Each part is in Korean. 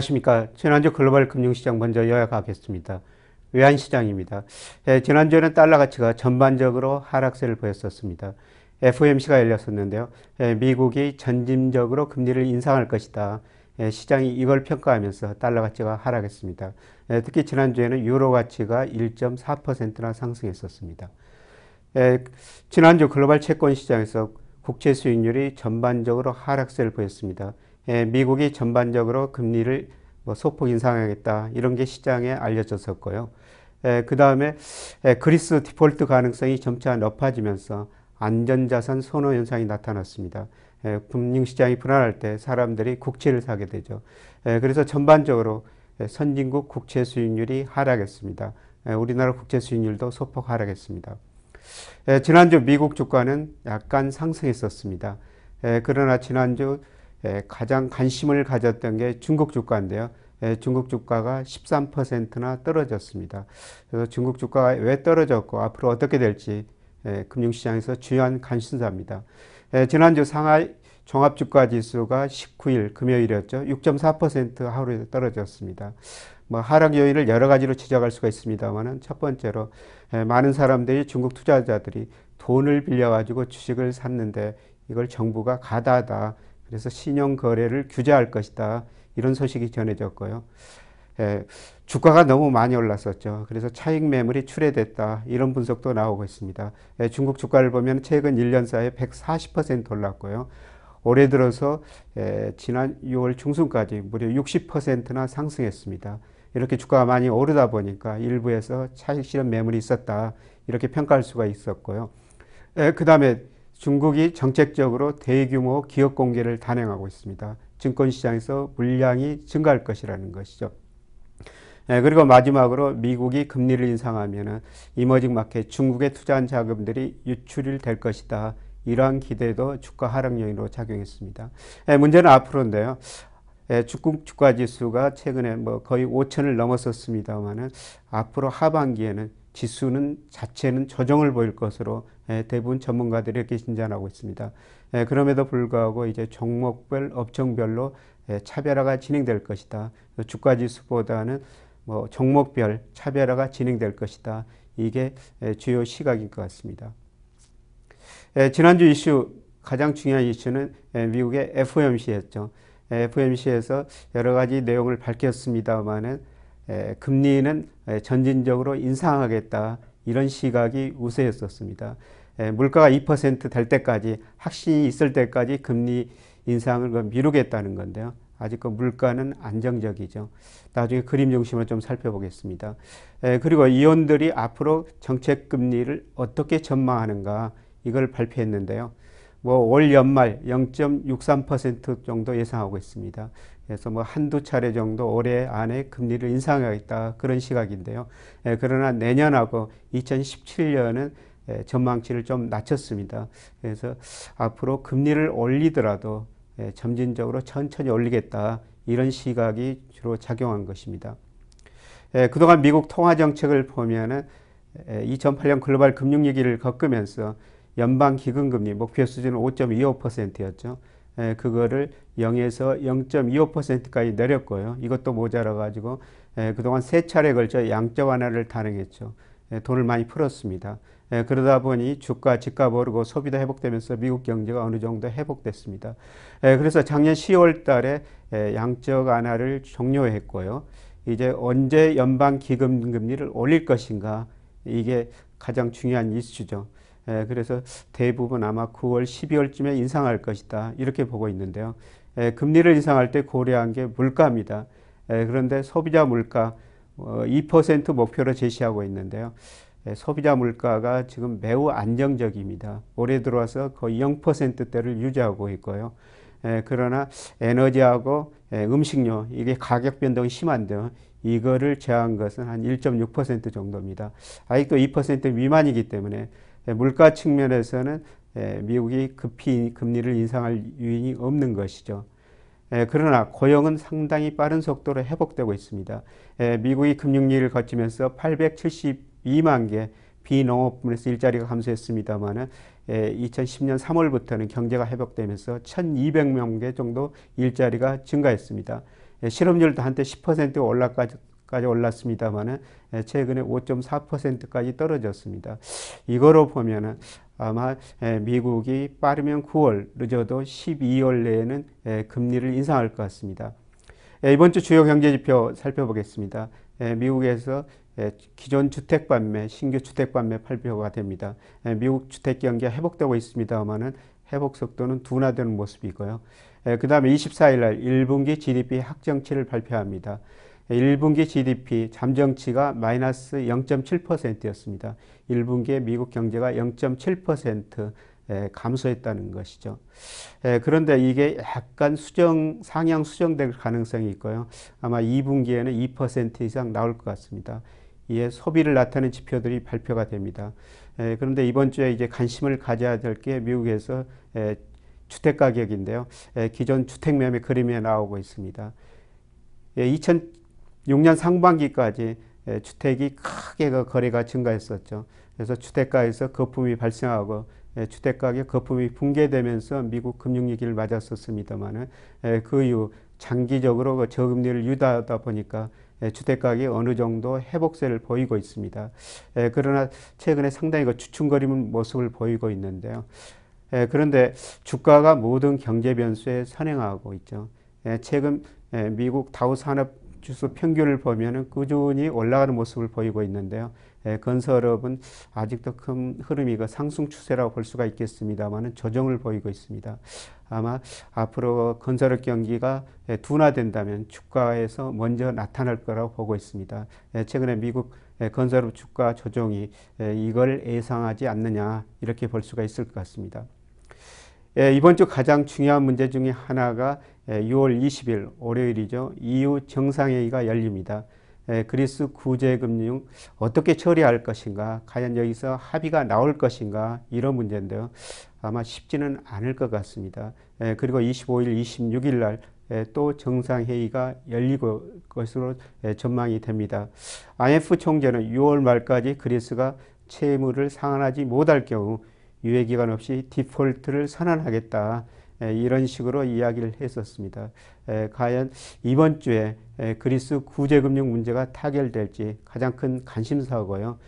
안녕하십니까. 지난주 글로벌 금융시장 먼저 요약하겠습니다. 외환시장입니다. 예, 지난주에는 달러 가치가 전반적으로 하락세를 보였었습니다. FOMC가 열렸었는데요. 예, 미국이 전진적으로 금리를 인상할 것이다. 예, 시장이 이걸 평가하면서 달러 가치가 하락했습니다. 예, 특히 지난주에는 유로 가치가 1.4%나 상승했었습니다. 예, 지난주 글로벌 채권 시장에서 국채 수익률이 전반적으로 하락세를 보였습니다. 예, 미국이 전반적으로 금리를 뭐 소폭 인상하겠다 이런 게 시장에 알려졌었고요. 예, 그 다음에 예, 그리스 디폴트 가능성이 점차 높아지면서 안전자산 선호 현상이 나타났습니다. 예, 금융시장이 불안할 때 사람들이 국채를 사게 되죠. 예, 그래서 전반적으로 예, 선진국 국채 수익률이 하락했습니다. 예, 우리나라 국채 수익률도 소폭 하락했습니다. 예, 지난주 미국 주가는 약간 상승했었습니다. 예, 그러나 지난주 예, 가장 관심을 가졌던 게 중국 주가인데요. 예, 중국 주가가 13%나 떨어졌습니다. 그래서 중국 주가가 왜 떨어졌고 앞으로 어떻게 될지 예, 금융시장에서 주요한 관심사입니다. 지난주 상하이 종합주가지수가 19일 금요일이었죠. 6.4% 하루에 떨어졌습니다. 뭐 하락 요인을 여러 가지로 지적할 수가 있습니다만은 첫 번째로 많은 사람들이 중국 투자자들이 돈을 빌려가지고 주식을 샀는데 이걸 정부가 가다하다 그래서 신용 거래를 규제할 것이다. 이런 소식이 전해졌고요. 예, 주가가 너무 많이 올랐었죠. 그래서 차익 매물이 출회됐다. 이런 분석도 나오고 있습니다. 예, 중국 주가를 보면 최근 1년 사이에 140% 올랐고요. 올해 들어서 예, 지난 6월 중순까지 무려 60%나 상승했습니다. 이렇게 주가가 많이 오르다 보니까 일부에서 차익 실현 매물이 있었다. 이렇게 평가할 수가 있었고요. 예, 그 다음에 중국이 정책적으로 대규모 기업 공개를 단행하고 있습니다. 증권시장에서 물량이 증가할 것이라는 것이죠. 네, 그리고 마지막으로 미국이 금리를 인상하면 이머징 마켓 중국에 투자한 자금들이 유출이 될 것이다. 이러한 기대도 주가 하락 요인으로 작용했습니다. 네, 문제는 앞으로인데요. 네, 중국 주가 지수가 최근에 뭐 거의 5천을 넘었었습니다만은 앞으로 하반기에는 지수는 자체는 조정을 보일 것으로 예, 대부분 전문가들이 이렇게 진단하고 있습니다. 예, 그럼에도 불구하고 이제 종목별 업종별로 예, 차별화가 진행될 것이다. 주가 지수보다는 뭐 종목별 차별화가 진행될 것이다. 이게 주요 시각인 것 같습니다. 지난주 이슈 가장 중요한 이슈는 미국의 FOMC였죠. FOMC에서 여러 가지 내용을 밝혔습니다만은 금리는 전진적으로 인상하겠다 이런 시각이 우세했었습니다. 물가가 2%될 때까지 확신이 있을 때까지 금리 인상을 그 미루겠다는 건데요. 아직 그 물가는 안정적이죠. 나중에 그림 중심으로 좀 살펴보겠습니다. 그리고 이원들이 앞으로 정책 금리를 어떻게 전망하는가 이걸 발표했는데요. 뭐 올 연말 0.63% 정도 예상하고 있습니다. 그래서 뭐 한두 차례 정도 올해 안에 금리를 인상하겠다 그런 시각인데요. 예, 그러나 내년하고 2017년은 예, 전망치를 좀 낮췄습니다. 그래서 앞으로 금리를 올리더라도 예, 점진적으로 천천히 올리겠다 이런 시각이 주로 작용한 것입니다. 예, 그동안 미국 통화 정책을 보면은 2008년 글로벌 금융위기를 겪으면서 연방 기금금리 목표 수준은 5.25%였죠. 에, 그거를 0에서 0.25%까지 내렸고요. 이것도 모자라 가지고 그동안 세 차례 걸쳐 양적 완화를 단행했죠. 에, 돈을 많이 풀었습니다. 에, 그러다 보니 주가, 집값 오르고 소비도 회복되면서 미국 경제가 어느 정도 회복됐습니다. 에, 그래서 작년 10월 달에 에, 양적 완화를 종료했고요. 이제 언제 연방 기금 금리를 올릴 것인가 이게 가장 중요한 이슈죠. 예, 그래서 대부분 아마 9월, 12월쯤에 인상할 것이다. 이렇게 보고 있는데요. 예, 금리를 인상할 때 고려한 게 물가입니다. 예, 그런데 소비자 물가 2% 어, 목표로 제시하고 있는데요. 소비자 물가가 지금 매우 안정적입니다. 올해 들어와서 거의 0%대를 유지하고 있고요. 그러나 에너지하고 음식료 이게 가격 변동이 심한데요. 이거를 제한 것은 한 1.6% 정도입니다. 아직도 2% 미만이기 때문에 예, 물가 측면에서는 예, 미국이 급히 금리를 인상할 유인이 없는 것이죠. 예, 그러나 고용은 상당히 빠른 속도로 회복되고 있습니다. 미국이 금융위기를 거치면서 872만 개 비농업 분에서 일자리가 감소했습니다만은 2010년 3월부터는 경제가 회복되면서 1,200명 개 정도 일자리가 증가했습니다. 예, 실업률도 한때 10% 올라까지 까지 올랐습니다만은 예, 최근에 5.4%까지 떨어졌습니다. 이거로 보면은 아마 예, 미국이 빠르면 9월 늦어도 12월 내에는 예, 금리를 인상할 것 같습니다. 이번 주 주요 경제 지표 살펴보겠습니다. 미국에서 기존 주택 판매, 신규 주택 판매 발표가 됩니다. 미국 주택 경기가 회복되고 있습니다만은 회복 속도는 둔화되는 모습이고요. 그 다음에 24일 날 1분기 GDP 확정치를 발표합니다. 1분기 GDP 잠정치가 마이너스 0.7%였습니다. 1분기에 미국 경제가 0.7% 감소했다는 것이죠. 그런데 이게 약간 수정, 상향 수정될 가능성이 있고요. 아마 2분기에는 2% 이상 나올 것 같습니다. 이에 소비를 나타내는 지표들이 발표가 됩니다. 그런데 이번 주에 이제 관심을 가져야 될 게 미국에서 주택 가격인데요. 기존 주택 매매 그림에 나오고 있습니다. 2006년 상반기까지 주택이 크게 그 거래가 증가했었죠. 그래서 주택가에서 거품이 발생하고 주택가격 거품이 붕괴되면서 미국 금융위기를 맞았었습니다만은 그 이후 장기적으로 그 저금리를 유도하다 보니까 주택가격이 어느 정도 회복세를 보이고 있습니다. 그러나 최근에 상당히 그 주춤거리는 모습을 보이고 있는데요. 그런데 주가가 모든 경제 변수에 선행하고 있죠. 최근 미국 다우 산업 지수 평균을 보면은 꾸준히 올라가는 모습을 보이고 있는데요. 건설업은 아직도 큰 흐름이 그 상승 추세라고 볼 수가 있겠습니다만은 조정을 보이고 있습니다. 아마 앞으로 건설업 경기가 둔화된다면 주가에서 먼저 나타날 거라고 보고 있습니다. 최근에 미국 건설업 주가 조정이 이걸 예상하지 않느냐 이렇게 볼 수가 있을 것 같습니다. 이번 주 가장 중요한 문제 중에 하나가 6월 20일 월요일이죠. EU 정상회의가 열립니다. 그리스 구제금융 어떻게 처리할 것인가, 과연 여기서 합의가 나올 것인가 이런 문제인데요. 아마 쉽지는 않을 것 같습니다. 그리고 25일, 26일 날 또 정상회의가 열릴 것으로 전망이 됩니다. IMF 총재는 6월 말까지 그리스가 채무를 상환하지 못할 경우 유예기간 없이 디폴트를 선언하겠다. 이런 식으로 이야기를 했었습니다. 과연 이번 주에 그리스 구제금융 문제가 타결될지 가장 큰 관심사고요.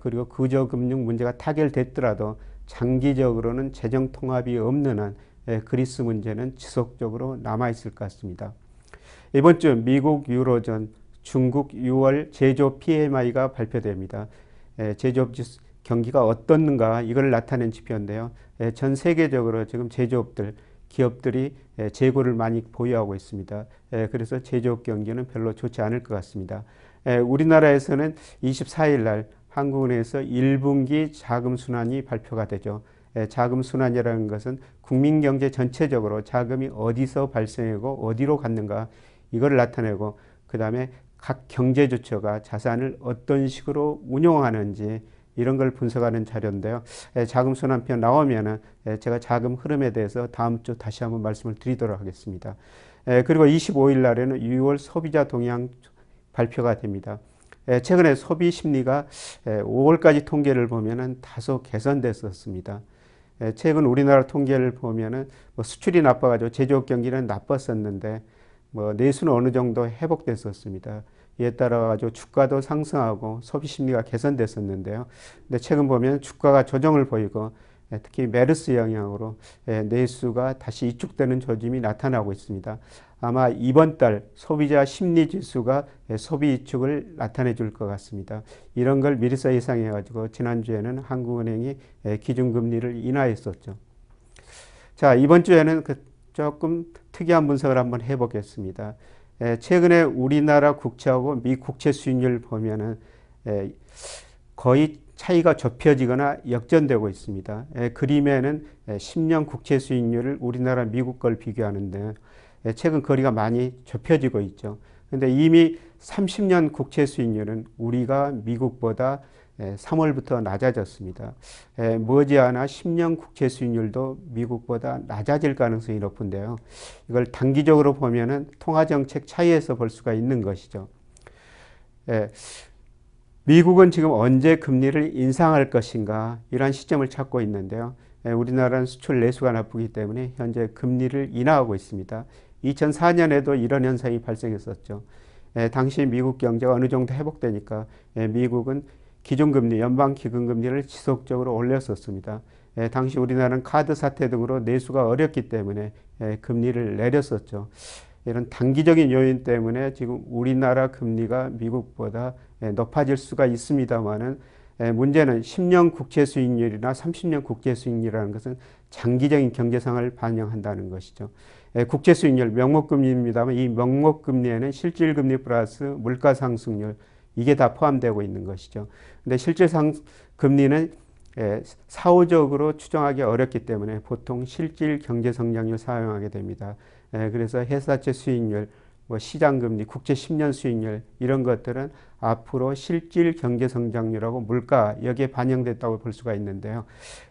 그리고 구제금융 문제가 타결됐더라도 장기적으로는 재정 통합이 없는 한 그리스 문제는 지속적으로 남아있을 것 같습니다. 이번 주 미국 유로존 중국 6월 제조업 PMI가 발표됩니다. 제조업 경기가 어떻는가 이걸 나타낸 지표인데요. 전 세계적으로 지금 제조업들 기업들이 재고를 많이 보유하고 있습니다. 그래서 제조업 경기는 별로 좋지 않을 것 같습니다. 우리나라에서는 24일 날 한국은행에서 1분기 자금 순환이 발표가 되죠. 자금 순환이라는 것은 국민 경제 전체적으로 자금이 어디서 발생하고 어디로 갔는가 이걸 나타내고 그 다음에 각 경제 주체가 자산을 어떤 식으로 운용하는지 이런 걸 분석하는 자료인데요. 자금 순환편 나오면은 제가 자금 흐름에 대해서 다음 주 다시 한번 말씀을 드리도록 하겠습니다. 그리고 25일 날에는 6월 소비자 동향 발표가 됩니다. 최근에 소비 심리가 5월까지 통계를 보면은 다소 개선됐었습니다. 최근 우리나라 통계를 보면은 뭐 수출이 나빠가지고 제조업 경기는 나빴었는데 뭐 내수는 어느 정도 회복됐었습니다. 이에 따라 가지고 주가도 상승하고 소비 심리가 개선됐었는데요. 근데 최근 보면 주가가 조정을 보이고 예, 특히 메르스 영향으로 예, 내수가 다시 이축되는 조짐이 나타나고 있습니다. 아마 이번 달 소비자 심리 지수가 예, 소비 이축을 나타내 줄 것 같습니다. 이런 걸 미리서 예상해 가지고 지난주에는 한국은행이 기준금리를 인하했었죠. 자, 이번 주에는 그 조금 특이한 분석을 한번 해 보겠습니다. 최근에 우리나라 국채하고 미 국채 수익률 보면은 거의 차이가 좁혀지거나 역전되고 있습니다. 그림에는 10년 국채 수익률을 우리나라 미국 걸 비교하는데 최근 거리가 많이 좁혀지고 있죠. 근데 이미 30년 국채 수익률은 우리가 미국보다 3월부터 예, 낮아졌습니다. 예, 머지않아 10년 국채 수익률도 미국보다 낮아질 가능성이 높은데요. 이걸 단기적으로 보면은 통화정책 차이에서 볼 수가 있는 것이죠. 예, 미국은 지금 언제 금리를 인상할 것인가 이러한 시점을 찾고 있는데요. 우리나라는 수출 내수가 나쁘기 때문에 현재 금리를 인하하고 있습니다. 2004년에도 이런 현상이 발생했었죠. 에, 당시 미국 경제가 어느 정도 회복되니까 에, 미국은 기준금리, 연방기금금리를 지속적으로 올렸었습니다. 에, 당시 우리나라는 카드 사태 등으로 내수가 어렵기 때문에 에, 금리를 내렸었죠. 이런 단기적인 요인 때문에 지금 우리나라 금리가 미국보다 에, 높아질 수가 있습니다만은 문제는 10년 국채 수익률이나 30년 국채 수익률이라는 것은 장기적인 경제상을 반영한다는 것이죠. 국채 수익률 명목금리입니다만 이 명목금리에는 실질금리 플러스 물가상승률 이게 다 포함되고 있는 것이죠. 근데 실질상 금리는 사후적으로 추정하기 어렵기 때문에 보통 실질 경제 성장률 사용하게 됩니다. 그래서 회사채 수익률 뭐 시장금리, 국채 10년 수익률 이런 것들은 앞으로 실질 경제 성장률하고 물가 여기에 반영됐다고 볼 수가 있는데요.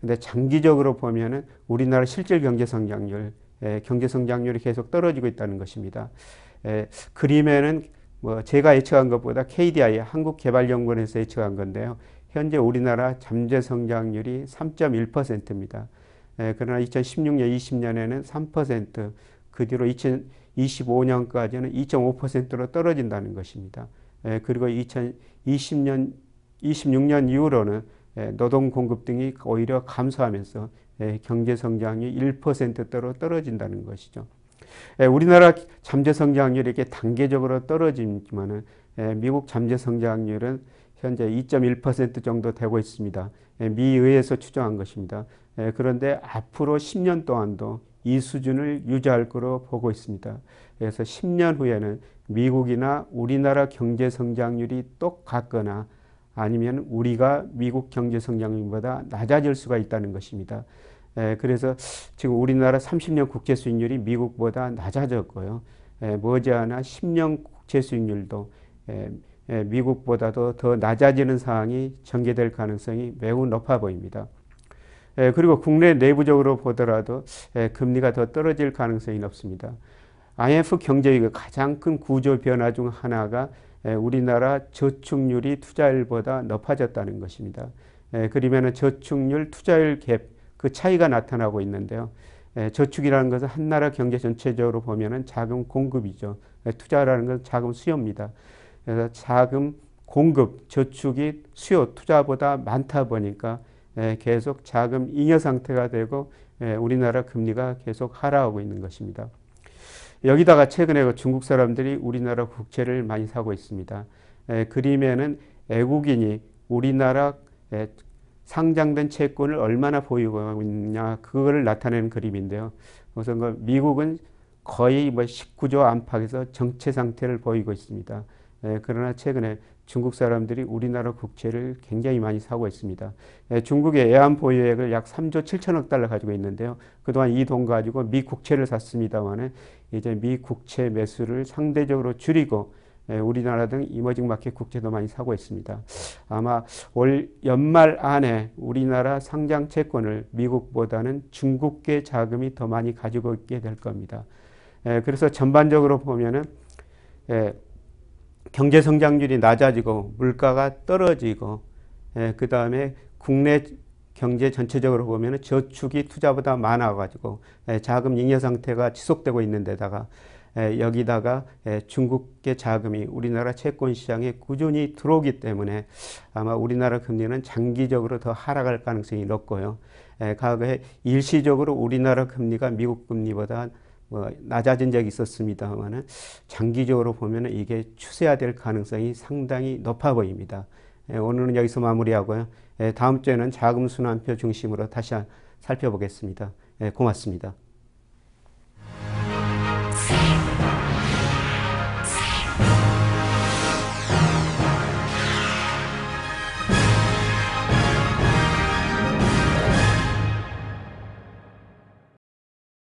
근데 장기적으로 보면은 우리나라 실질 경제 성장률, 에, 경제 성장률이 계속 떨어지고 있다는 것입니다. 에, 그림에는 뭐 제가 예측한 것보다 KDI 한국개발연구원에서 예측한 건데요. 현재 우리나라 잠재 성장률이 3.1%입니다. 에, 그러나 2016년, 20년에는 3%, 그 뒤로 2025년까지는 2.5%로 떨어진다는 것입니다. 예, 그리고 2020년, 26년 이후로는 예, 노동 공급 등이 오히려 감소하면서 예, 경제 성장이 1%대로 떨어진다는 것이죠. 우리나라 잠재 성장률이 이렇게 단계적으로 떨어지지만은 미국 잠재 성장률은 현재 2.1% 정도 되고 있습니다. 미의회에서 추정한 것입니다. 그런데 앞으로 10년 동안도 이 수준을 유지할 거로 보고 있습니다. 그래서 10년 후에는 미국이나 우리나라 경제 성장률이 똑같거나 아니면 우리가 미국 경제 성장률보다 낮아질 수가 있다는 것입니다. 그래서 지금 우리나라 30년 국채 수익률이 미국보다 낮아졌고요. 머지않아 10년 국채 수익률도 미국보다도 더 낮아지는 상황이 전개될 가능성이 매우 높아 보입니다. 예, 그리고 국내 내부적으로 보더라도 예, 금리가 더 떨어질 가능성이 높습니다. IMF 경제위기 가장 큰 구조 변화 중 하나가 예, 우리나라 저축률이 투자율보다 높아졌다는 것입니다. 그러면 저축률 투자율 갭 그 차이가 나타나고 있는데요. 저축이라는 것은 한 나라 경제 전체적으로 보면은 자금 공급이죠. 투자라는 것은 자금 수요입니다. 그래서 자금 공급, 저축이 수요, 투자보다 많다 보니까 예, 계속 자금 잉여 상태가 되고 예, 우리나라 금리가 계속 하락하고 있는 것입니다. 여기다가 최근에 그 중국 사람들이 우리나라 국채를 많이 사고 있습니다. 예, 그림에는 애국인이 우리나라 상장된 채권을 얼마나 보유하고 있냐 그거를 나타내는 그림인데요. 우선 그 미국은 거의 뭐 19조 안팎에서 정체 상태를 보이고 있습니다. 그러나 최근에 중국 사람들이 우리나라 국채를 굉장히 많이 사고 있습니다. 예, 중국의 애완 보유액을 약 3조 7천억 달러 가지고 있는데요. 그동안 이 돈 가지고 미 국채를 샀습니다만은 이제 미 국채 매수를 상대적으로 줄이고 예, 우리나라 등 이머징 마켓 국채도 많이 사고 있습니다. 아마 올 연말 안에 우리나라 상장 채권을 미국보다는 중국계 자금이 더 많이 가지고 있게 될 겁니다. 예, 그래서 전반적으로 보면은 경제 성장률이 낮아지고 물가가 떨어지고 예, 그 다음에 국내 경제 전체적으로 보면 저축이 투자보다 많아가지고 예, 자금 잉여 상태가 지속되고 있는 데다가 예, 여기다가 예, 중국계 자금이 우리나라 채권 시장에 꾸준히 들어오기 때문에 아마 우리나라 금리는 장기적으로 더 하락할 가능성이 높고요. 예, 과거에 일시적으로 우리나라 금리가 미국 금리보다 뭐 낮아진 적이 있었습니다만은 장기적으로 보면은 이게 추세화될 가능성이 상당히 높아 보입니다. 예, 오늘은 여기서 마무리하고요. 예, 다음 주에는 자금 순환표 중심으로 다시 살펴보겠습니다. 예, 고맙습니다.